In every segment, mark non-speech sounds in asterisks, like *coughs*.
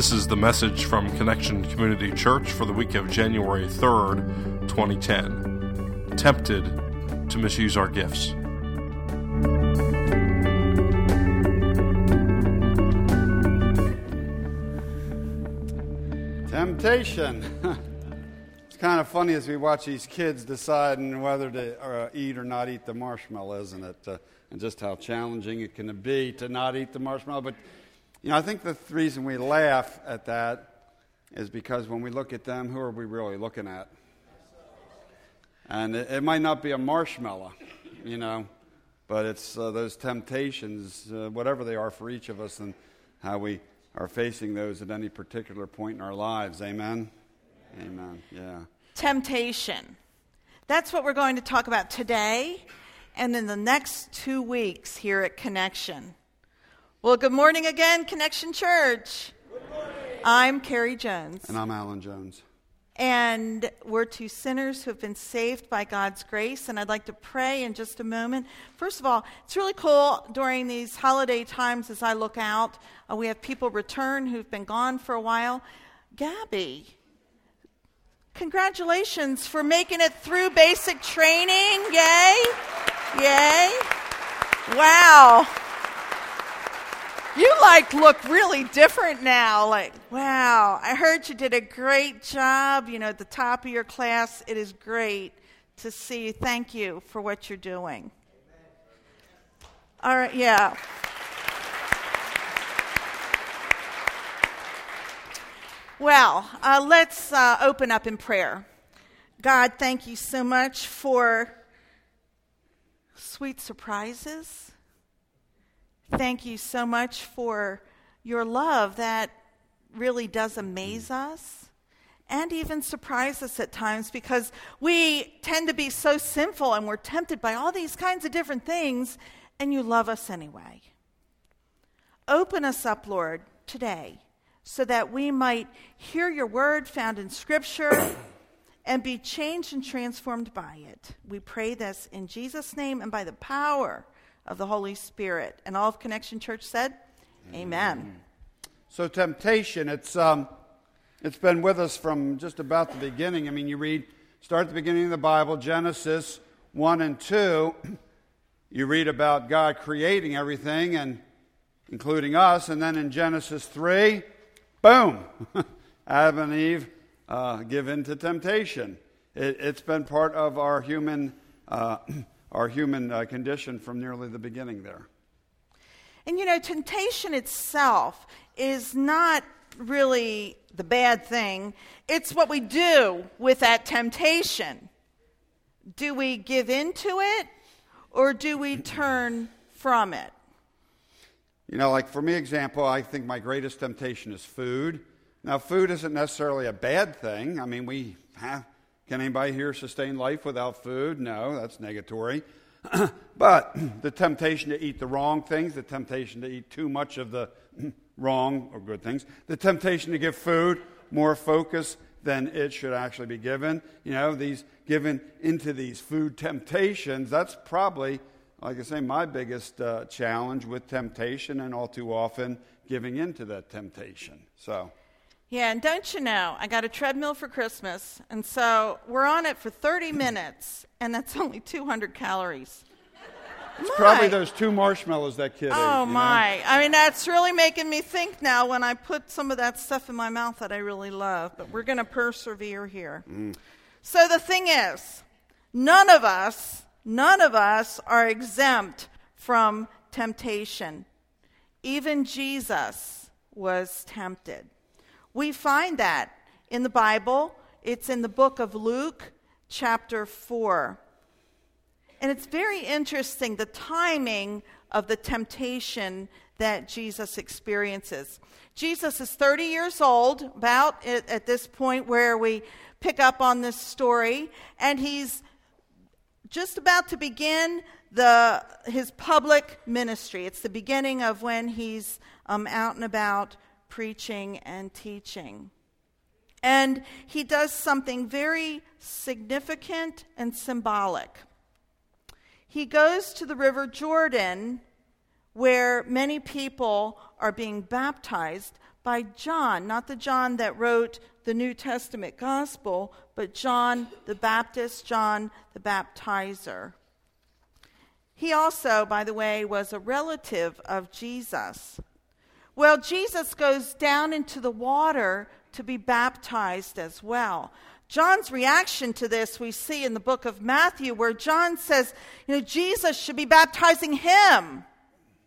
This is the message from Connection Community Church for the week of January 3rd, 2010. Tempted to misuse our gifts. Temptation. *laughs* it's kind of funny as we watch these kids deciding whether to uh, eat or not eat the marshmallow, isn't it? Uh, and just how challenging it can be to not eat the marshmallow. But you know, I think the reason we laugh at that is because when we look at them, who are we really looking at? And it, it might not be a marshmallow, you know, but it's uh, those temptations, uh, whatever they are for each of us, and how we are facing those at any particular point in our lives. Amen? Amen. Yeah. Temptation. That's what we're going to talk about today and in the next two weeks here at Connection. Well, good morning again, Connection Church. I'm Carrie Jones. And I'm Alan Jones. And we're two sinners who have been saved by God's grace. And I'd like to pray in just a moment. First of all, it's really cool during these holiday times as I look out. Uh, we have people return who've been gone for a while. Gabby, congratulations for making it through basic training. Yay! Yay! Wow. You like look really different now. Like, wow, I heard you did a great job, you know, at the top of your class. It is great to see you. Thank you for what you're doing. All right, yeah. Well, uh, let's uh, open up in prayer. God, thank you so much for sweet surprises Thank you so much for your love that really does amaze us and even surprise us at times because we tend to be so sinful and we're tempted by all these kinds of different things, and you love us anyway. Open us up, Lord, today so that we might hear your word found in Scripture *coughs* and be changed and transformed by it. We pray this in Jesus' name and by the power of the Holy Spirit. And all of Connection Church said, Amen. So, temptation, it's, um, it's been with us from just about the beginning. I mean, you read, start at the beginning of the Bible, Genesis 1 and 2. *clears throat* You read about God creating everything, and including us. And then in Genesis 3, boom, *laughs* Adam and Eve uh, give in to temptation. It, has been part of our human. Uh, *clears throat* our human uh, condition from nearly the beginning there. And you know, temptation itself is not really the bad thing, it's what we do with that temptation. Do we give in to it or do we turn from it? You know, like for me, example, I think my greatest temptation is food. Now, food isn't necessarily a bad thing. I mean, we have can anybody here sustain life without food? No, that's negatory. *clears throat* but *clears throat* the temptation to eat the wrong things, the temptation to eat too much of the *clears throat* wrong or good things, the temptation to give food more focus than it should actually be given. You know, these given into these food temptations, that's probably, like I say, my biggest uh, challenge with temptation and all too often giving into that temptation. So. Yeah, and don't you know, I got a treadmill for Christmas, and so we're on it for 30 *clears throat* minutes, and that's only 200 calories. It's my. probably those two marshmallows that kid oh, ate. my. Know? I mean, that's really making me think now when I put some of that stuff in my mouth that I really love, but we're going to persevere here. Mm. So the thing is, none of us, none of us are exempt from temptation. Even Jesus was tempted. We find that in the Bible. It's in the book of Luke, chapter 4. And it's very interesting the timing of the temptation that Jesus experiences. Jesus is 30 years old, about at, this point where we pick up on this story, and he's just about to begin the, his public ministry. It's the beginning of when he's um, out and about preaching and teaching. And he does something very significant and symbolic. He goes to the River Jordan, where many people are being baptized, by John, not the John that wrote the New Testament gospel, but John the Baptist, John the baptizer. He also, by the way, was a relative of Jesus. Well, Jesus goes down into the water to be baptized as well. John's reaction to this we see in the book of Matthew, where John says, you know, Jesus should be baptizing him,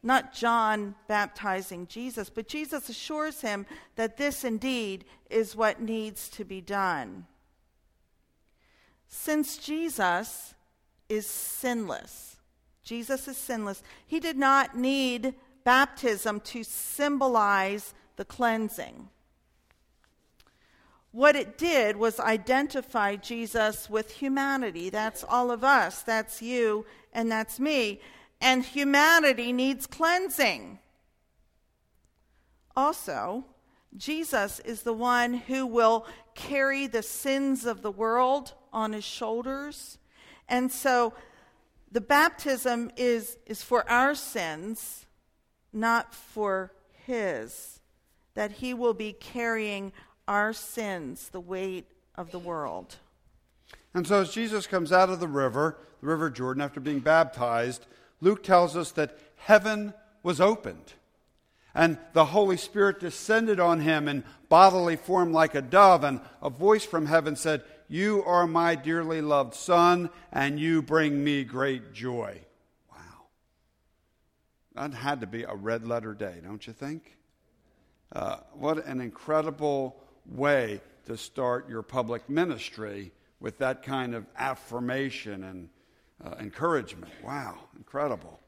not John baptizing Jesus. But Jesus assures him that this indeed is what needs to be done. Since Jesus is sinless, Jesus is sinless, he did not need baptism to symbolize the cleansing. What it did was identify Jesus with humanity. That's all of us. That's you and that's me. And humanity needs cleansing. Also, Jesus is the one who will carry the sins of the world on his shoulders. And so the baptism is, is for our sins, not for his, that he will be carrying our sins, the weight of the world. And so, as Jesus comes out of the river, the River Jordan, after being baptized, Luke tells us that heaven was opened. And the Holy Spirit descended on him in bodily form like a dove, and a voice from heaven said, You are my dearly loved Son, and you bring me great joy. That had to be a red letter day, don't you think? Uh, what an incredible way to start your public ministry with that kind of affirmation and uh, encouragement. Wow, incredible.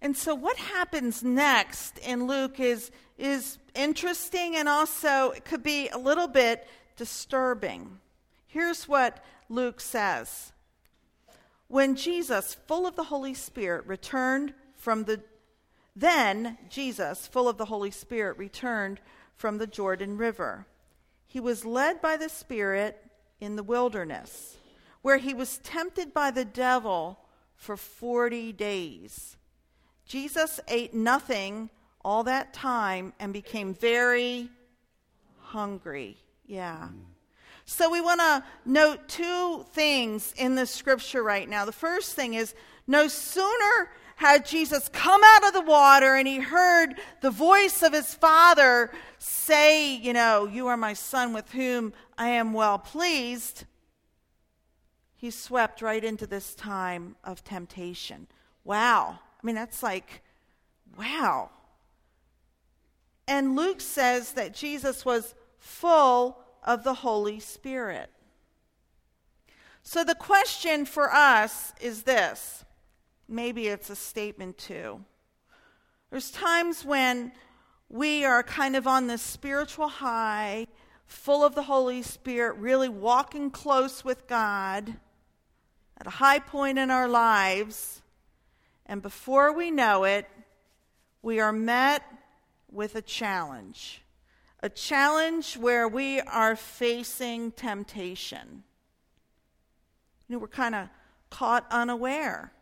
And so, what happens next in Luke is, is interesting and also it could be a little bit disturbing. Here's what Luke says When Jesus, full of the Holy Spirit, returned from the then Jesus, full of the Holy Spirit, returned from the Jordan River. He was led by the Spirit in the wilderness, where he was tempted by the devil for 40 days. Jesus ate nothing all that time and became very hungry. Yeah. So we want to note two things in the scripture right now. The first thing is no sooner had Jesus come out of the water and he heard the voice of his father say, You know, you are my son with whom I am well pleased, he swept right into this time of temptation. Wow. I mean, that's like, wow. And Luke says that Jesus was full of the Holy Spirit. So the question for us is this maybe it's a statement too. There's times when we are kind of on this spiritual high, full of the Holy Spirit, really walking close with God at a high point in our lives. And before we know it, we are met with a challenge. A challenge where we are facing temptation. You know, we're kind of caught unaware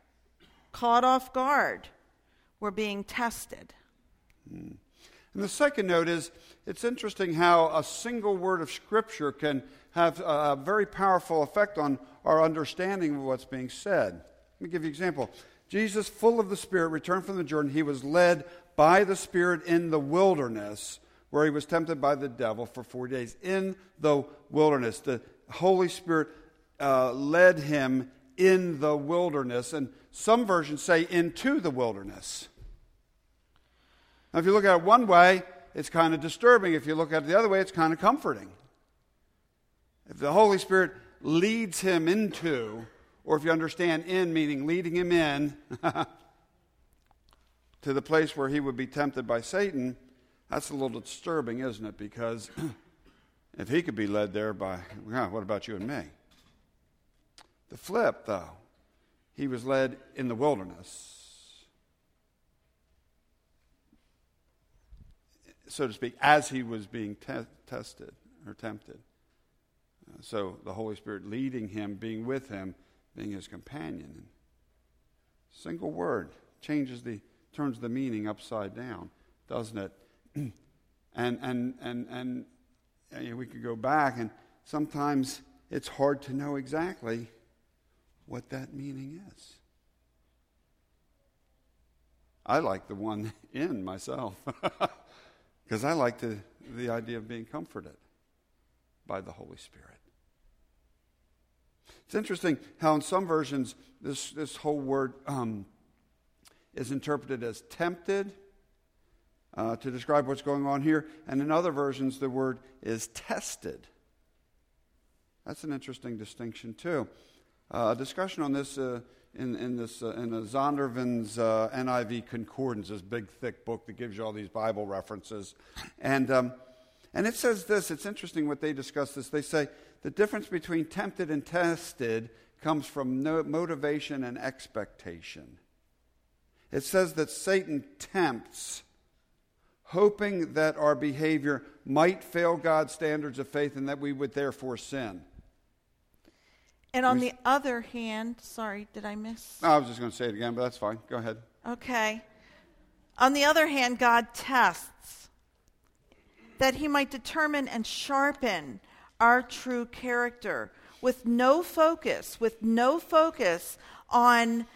caught off guard. We're being tested. And the second note is it's interesting how a single word of Scripture can have a very powerful effect on our understanding of what's being said. Let me give you an example. Jesus, full of the Spirit, returned from the Jordan. He was led by the Spirit in the wilderness, where he was tempted by the devil for 40 days. In the wilderness, the Holy Spirit uh, led him in the wilderness. And some versions say into the wilderness. Now, if you look at it one way, it's kind of disturbing. If you look at it the other way, it's kind of comforting. If the Holy Spirit leads him into, or if you understand in meaning leading him in *laughs* to the place where he would be tempted by Satan, that's a little disturbing, isn't it? Because *clears throat* if he could be led there by, well, what about you and me? The flip, though, he was led in the wilderness. So to speak, as he was being te- tested or tempted. Uh, so the Holy Spirit leading him, being with him, being his companion. Single word changes the turns the meaning upside down, doesn't it? *clears throat* And, and, and, and you know, we could go back, and sometimes it's hard to know exactly what that meaning is. I like the one *laughs* in myself *laughs* because I like the, the idea of being comforted by the Holy Spirit. It's interesting how in some versions this, this whole word um, is interpreted as tempted uh, to describe what's going on here, and in other versions the word is tested. That's an interesting distinction, too. Uh, a discussion on this uh, in, in, this, uh, in Zondervan's uh, NIV Concordance, this big, thick book that gives you all these Bible references. And, um, and it says this it's interesting what they discuss this. They say the difference between tempted and tested comes from no motivation and expectation. It says that Satan tempts, hoping that our behavior might fail God's standards of faith and that we would therefore sin. And on the other hand, sorry, did I miss? No, I was just going to say it again, but that's fine. Go ahead. Okay. On the other hand, God tests that he might determine and sharpen our true character with no focus, with no focus on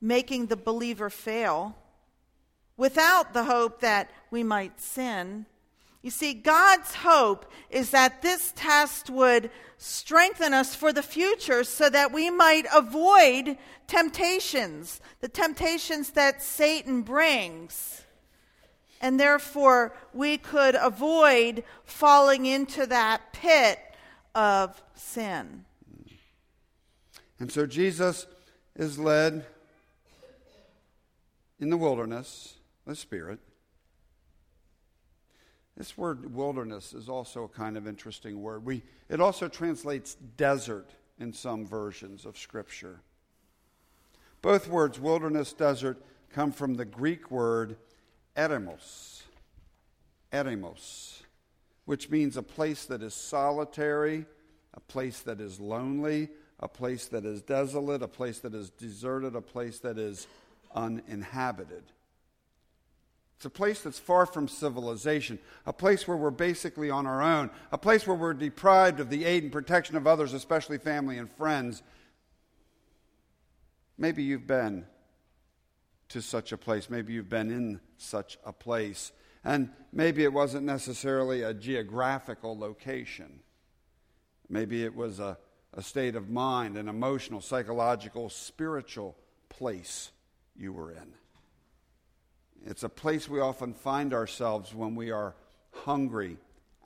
making the believer fail, without the hope that we might sin you see, God's hope is that this test would strengthen us for the future so that we might avoid temptations, the temptations that Satan brings. And therefore, we could avoid falling into that pit of sin. And so Jesus is led in the wilderness, the Spirit, this word wilderness is also a kind of interesting word. We, it also translates desert in some versions of Scripture. Both words, wilderness, desert, come from the Greek word eremos, eremos, which means a place that is solitary, a place that is lonely, a place that is desolate, a place that is deserted, a place that is uninhabited. It's a place that's far from civilization, a place where we're basically on our own, a place where we're deprived of the aid and protection of others, especially family and friends. Maybe you've been to such a place. Maybe you've been in such a place. And maybe it wasn't necessarily a geographical location. Maybe it was a, a state of mind, an emotional, psychological, spiritual place you were in. It's a place we often find ourselves when we are hungry,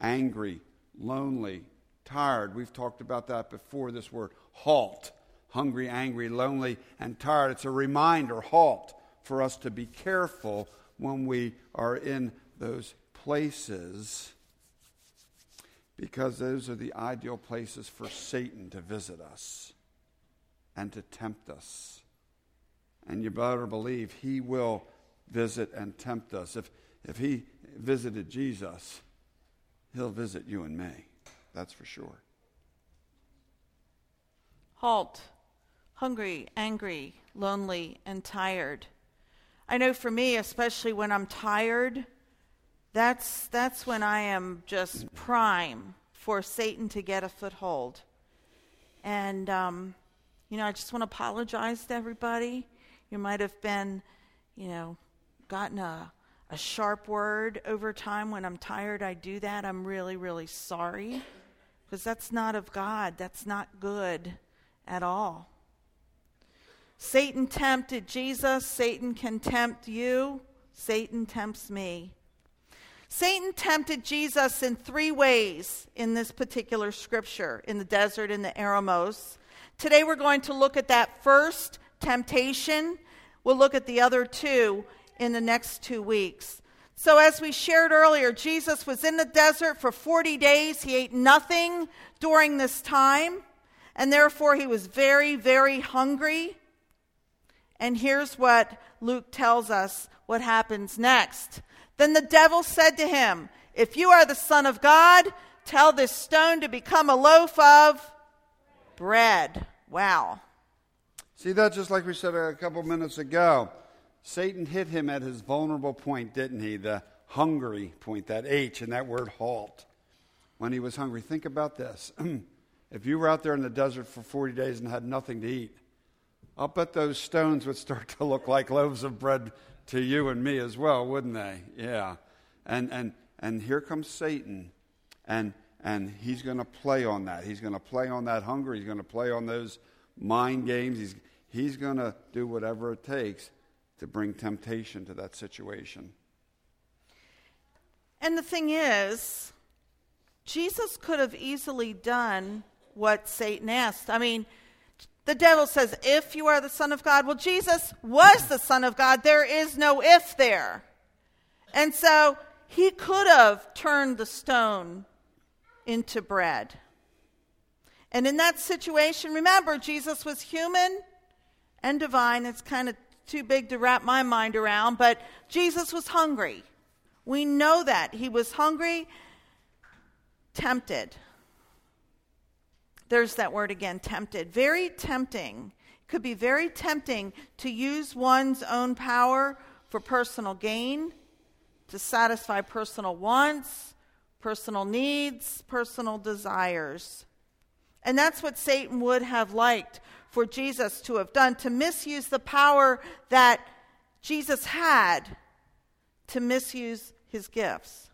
angry, lonely, tired. We've talked about that before, this word halt. Hungry, angry, lonely, and tired. It's a reminder, halt, for us to be careful when we are in those places because those are the ideal places for Satan to visit us and to tempt us. And you better believe he will visit and tempt us. If, if he visited Jesus, he'll visit you and me. That's for sure. Halt, hungry, angry, lonely, and tired. I know for me, especially when I'm tired, that's, that's when I am just prime for Satan to get a foothold. And, um, you know, I just want to apologize to everybody. You might have been, you know, gotten a, a sharp word over time when I'm tired, I do that. I'm really, really sorry. Because that's not of God. That's not good at all. Satan tempted Jesus. Satan can tempt you. Satan tempts me. Satan tempted Jesus in three ways in this particular scripture in the desert in the Eremos. Today we're going to look at that first temptation. We'll look at the other two in the next two weeks. So, as we shared earlier, Jesus was in the desert for 40 days. He ate nothing during this time, and therefore he was very, very hungry. And here's what Luke tells us what happens next. Then the devil said to him, If you are the Son of God, tell this stone to become a loaf of bread. Wow. See that just like we said a couple minutes ago. Satan hit him at his vulnerable point, didn't he? The hungry point, that H in that word halt. When he was hungry. Think about this. *clears throat* if you were out there in the desert for 40 days and had nothing to eat, I'll bet those stones would start *laughs* to look like loaves of bread to you and me as well, wouldn't they? Yeah. And, and, and here comes Satan, and, and he's going to play on that. He's going to play on that hunger. He's going to play on those mind games. He's, he's going to do whatever it takes to bring temptation to that situation. And the thing is, Jesus could have easily done what Satan asked. I mean, the devil says, If you are the Son of God. Well, Jesus was the Son of God. There is no if there. And so he could have turned the stone into bread. And in that situation, remember, Jesus was human and divine. It's kind of too big to wrap my mind around, but Jesus was hungry. We know that. He was hungry, tempted. There's that word again, tempted. Very tempting. It Could be very tempting to use one's own power for personal gain, to satisfy personal wants, personal needs, personal desires. And that's what Satan would have liked for Jesus to have done, to misuse the power that Jesus had to misuse his gifts.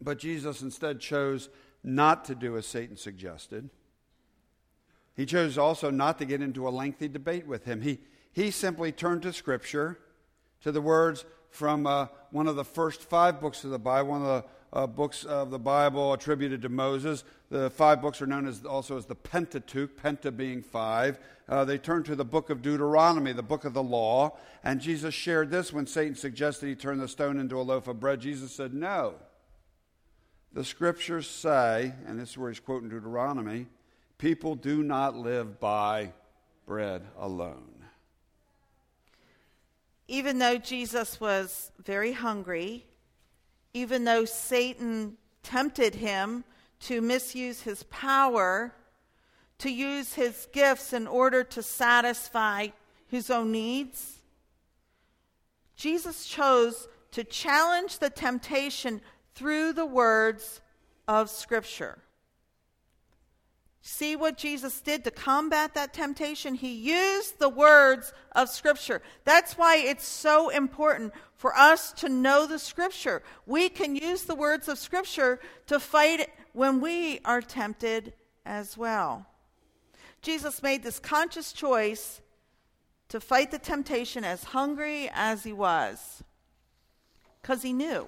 But Jesus instead chose not to do as Satan suggested. He chose also not to get into a lengthy debate with him. He, he simply turned to Scripture, to the words from uh, one of the first five books of the Bible, one of the uh, books of the Bible attributed to Moses. The five books are known as also as the Pentateuch, Penta being five. Uh, they turn to the book of Deuteronomy, the book of the law. And Jesus shared this when Satan suggested he turn the stone into a loaf of bread. Jesus said, No. The scriptures say, and this is where he's quoting Deuteronomy people do not live by bread alone. Even though Jesus was very hungry, even though Satan tempted him to misuse his power, to use his gifts in order to satisfy his own needs, Jesus chose to challenge the temptation through the words of Scripture. See what Jesus did to combat that temptation? He used the words of Scripture. That's why it's so important for us to know the Scripture. We can use the words of Scripture to fight when we are tempted as well. Jesus made this conscious choice to fight the temptation as hungry as he was because he knew.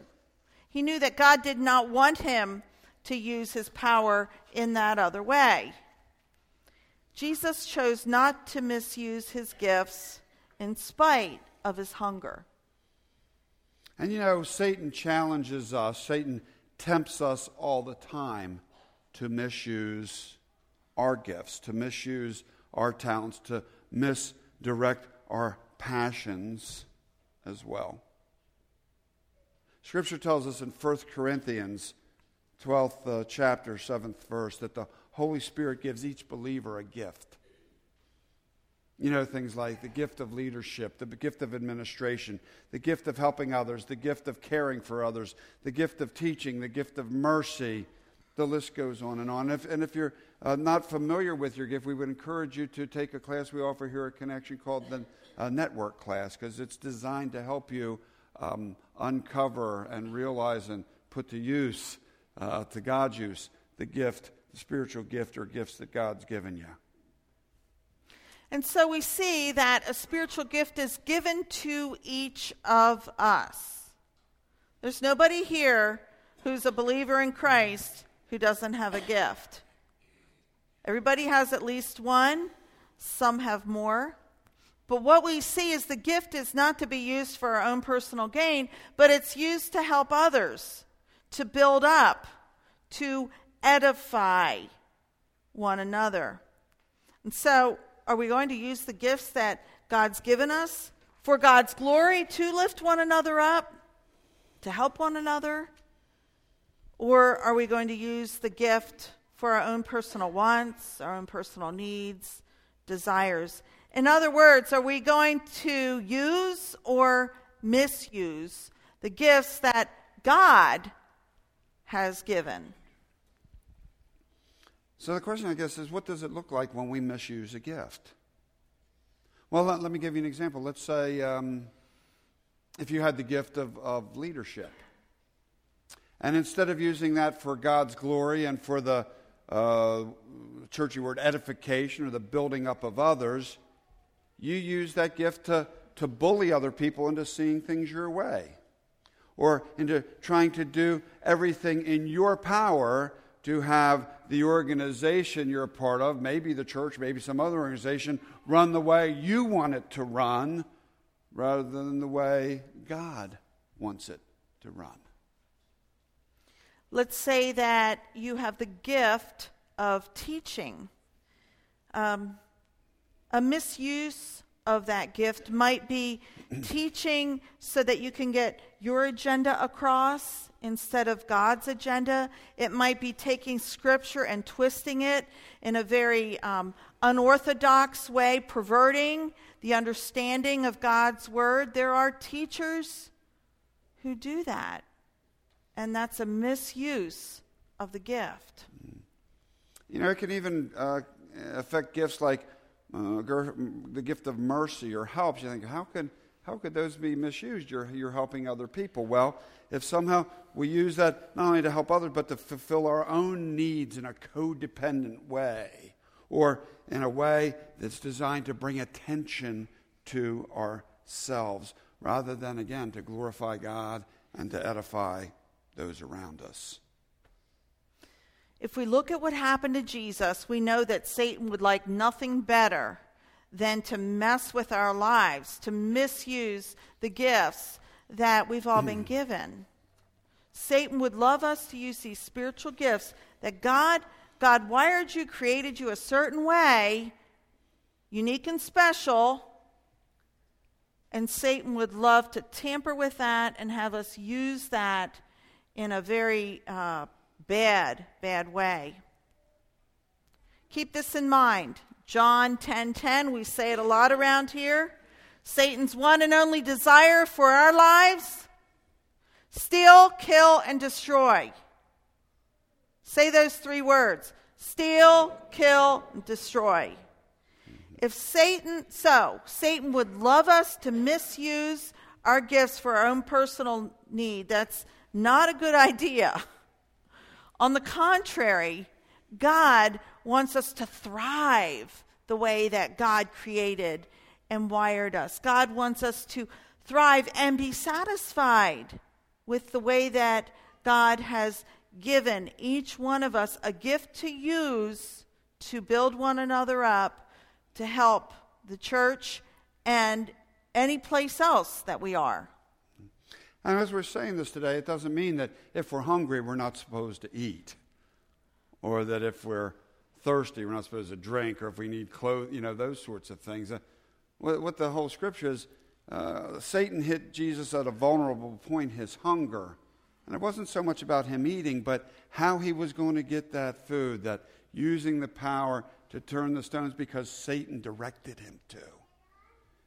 He knew that God did not want him to use his power in that other way. Jesus chose not to misuse his gifts in spite of his hunger. And you know, Satan challenges us, Satan tempts us all the time to misuse our gifts, to misuse our talents, to misdirect our passions as well. Scripture tells us in 1 Corinthians 12th uh, chapter, 7th verse, that the Holy Spirit gives each believer a gift. You know, things like the gift of leadership, the gift of administration, the gift of helping others, the gift of caring for others, the gift of teaching, the gift of mercy. The list goes on and on. If, and if you're uh, not familiar with your gift, we would encourage you to take a class we offer here at Connection called the uh, Network Class because it's designed to help you um, uncover and realize and put to use uh, to God's use the gift, the spiritual gift or gifts that God's given you. And so we see that a spiritual gift is given to each of us. There's nobody here who's a believer in Christ who doesn't have a gift. Everybody has at least one, some have more. But what we see is the gift is not to be used for our own personal gain, but it's used to help others to build up, to edify one another. And so, are we going to use the gifts that God's given us for God's glory to lift one another up, to help one another? Or are we going to use the gift for our own personal wants, our own personal needs, desires? In other words, are we going to use or misuse the gifts that God has given. So the question, I guess, is what does it look like when we misuse a gift? Well, let, let me give you an example. Let's say um, if you had the gift of, of leadership, and instead of using that for God's glory and for the uh, churchy word edification or the building up of others, you use that gift to, to bully other people into seeing things your way or into trying to do everything in your power to have the organization you're a part of, maybe the church, maybe some other organization, run the way you want it to run rather than the way God wants it to run. Let's say that you have the gift of teaching. Um, a misuse of that gift might be teaching so that you can get your agenda across instead of God's agenda. It might be taking scripture and twisting it in a very um, unorthodox way, perverting the understanding of God's word. There are teachers who do that, and that's a misuse of the gift. You know, it can even uh, affect gifts like uh, the gift of mercy or help. You think, how could, how could those be misused? You're, you're helping other people. Well, if somehow we use that not only to help others, but to fulfill our own needs in a codependent way, or in a way that's designed to bring attention to ourselves, rather than, again, to glorify God and to edify those around us. If we look at what happened to Jesus, we know that Satan would like nothing better than to mess with our lives, to misuse the gifts that we've all been given. Satan would love us to use these spiritual gifts that God God wired you, created you a certain way, unique and special, and Satan would love to tamper with that and have us use that in a very uh, bad, bad way. Keep this in mind. John 10:10, 10, 10, we say it a lot around here. Satan's one and only desire for our lives steal, kill, and destroy. Say those three words steal, kill, and destroy. If Satan, so, Satan would love us to misuse our gifts for our own personal need. That's not a good idea. *laughs* On the contrary, God wants us to thrive the way that God created and wired us. God wants us to thrive and be satisfied with the way that God has given each one of us a gift to use to build one another up, to help the church and any place else that we are. And as we're saying this today, it doesn't mean that if we're hungry, we're not supposed to eat, or that if we're thirsty, we're not supposed to drink, or if we need clothes, you know, those sorts of things. Uh, what, what the whole scripture is, uh, Satan hit Jesus at a vulnerable point, his hunger. And it wasn't so much about him eating, but how he was going to get that food, that using the power to turn the stones because Satan directed him to.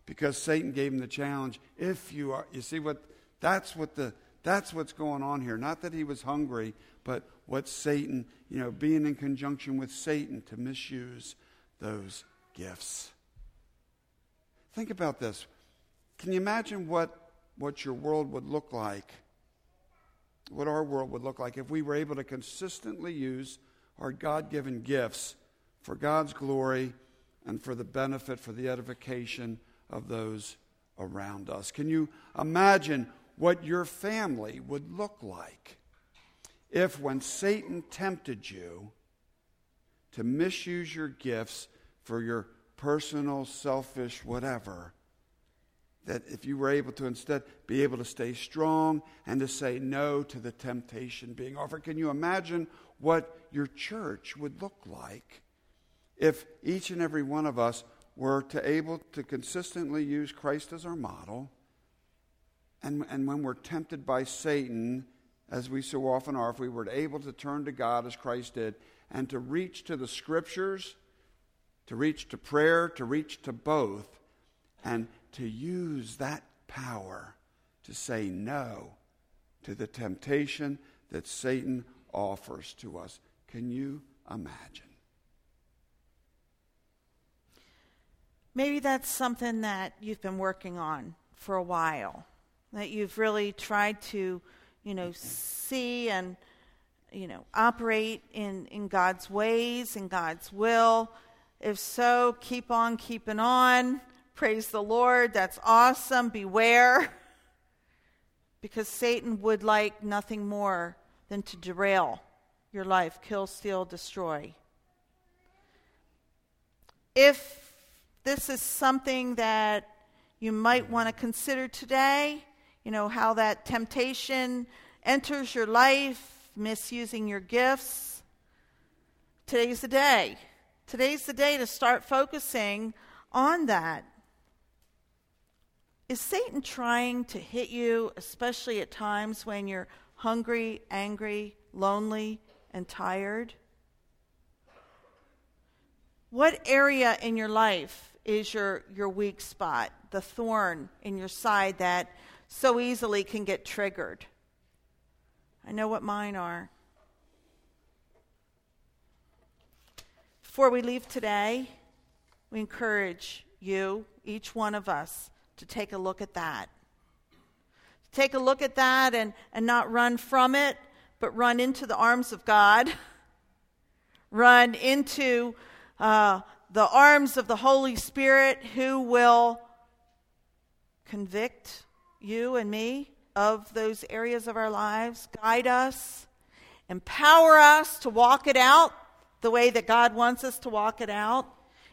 Because Satan gave him the challenge. If you are, you see what, that's what the, that's what's going on here. Not that he was hungry, but what Satan, you know, being in conjunction with Satan to misuse those gifts. Think about this. Can you imagine what, what your world would look like? What our world would look like if we were able to consistently use our God given gifts for God's glory and for the benefit, for the edification of those around us. Can you imagine what your family would look like if, when Satan tempted you to misuse your gifts for your personal, selfish, whatever, that if you were able to instead be able to stay strong and to say no to the temptation being offered, can you imagine what your church would look like if each and every one of us were to able to consistently use Christ as our model? And, and when we're tempted by Satan, as we so often are, if we were able to turn to God as Christ did and to reach to the scriptures to reach to prayer, to reach to both, and to use that power to say no to the temptation that Satan offers to us. Can you imagine? Maybe that's something that you've been working on for a while, that you've really tried to, you know, see and, you know, operate in, in God's ways, and God's will. If so, keep on keeping on. Praise the Lord. That's awesome. Beware. *laughs* Because Satan would like nothing more than to derail your life, kill, steal, destroy. If this is something that you might want to consider today, you know, how that temptation enters your life, misusing your gifts, today's the day. Today's the day to start focusing on that. Is Satan trying to hit you, especially at times when you're hungry, angry, lonely, and tired? What area in your life is your, your weak spot, the thorn in your side that so easily can get triggered? I know what mine are. Before we leave today, we encourage you, each one of us, to take a look at that. Take a look at that and, and not run from it, but run into the arms of God. *laughs* run into uh, the arms of the Holy Spirit who will convict you and me of those areas of our lives, guide us, empower us to walk it out the way that God wants us to walk it out.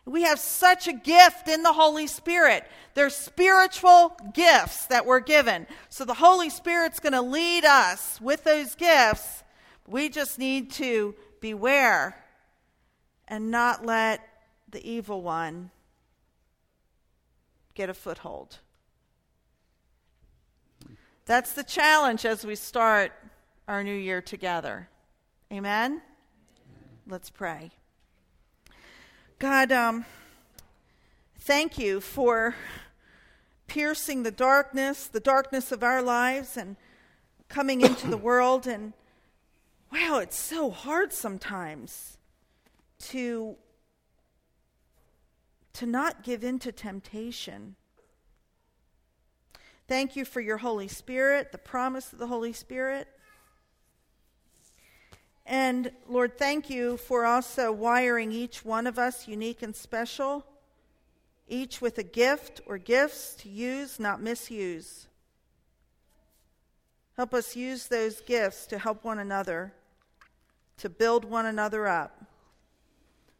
We have such a gift in the Holy Spirit. They're spiritual gifts that we're given. So the Holy Spirit's going to lead us with those gifts. We just need to beware and not let the evil one get a foothold. That's the challenge as we start our new year together. Amen? Let's pray. God, um, thank you for piercing the darkness, the darkness of our lives, and coming into the *coughs* world. And wow, it's so hard sometimes to to not give in to temptation. Thank you for your Holy Spirit, the promise of the Holy Spirit. And Lord, thank you for also wiring each one of us unique and special, each with a gift or gifts to use, not misuse. Help us use those gifts to help one another, to build one another up.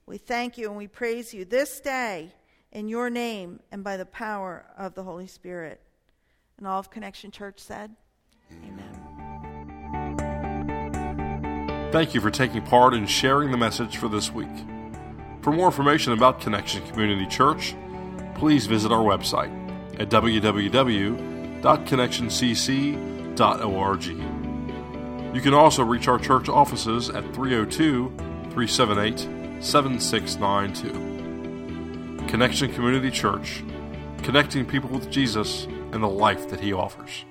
We thank you and we praise you this day in your name and by the power of the Holy Spirit. And all of Connection Church said, Amen. Thank you for taking part in sharing the message for this week. For more information about Connection Community Church, please visit our website at www.connectioncc.org. You can also reach our church offices at 302 378 7692. Connection Community Church, connecting people with Jesus and the life that he offers.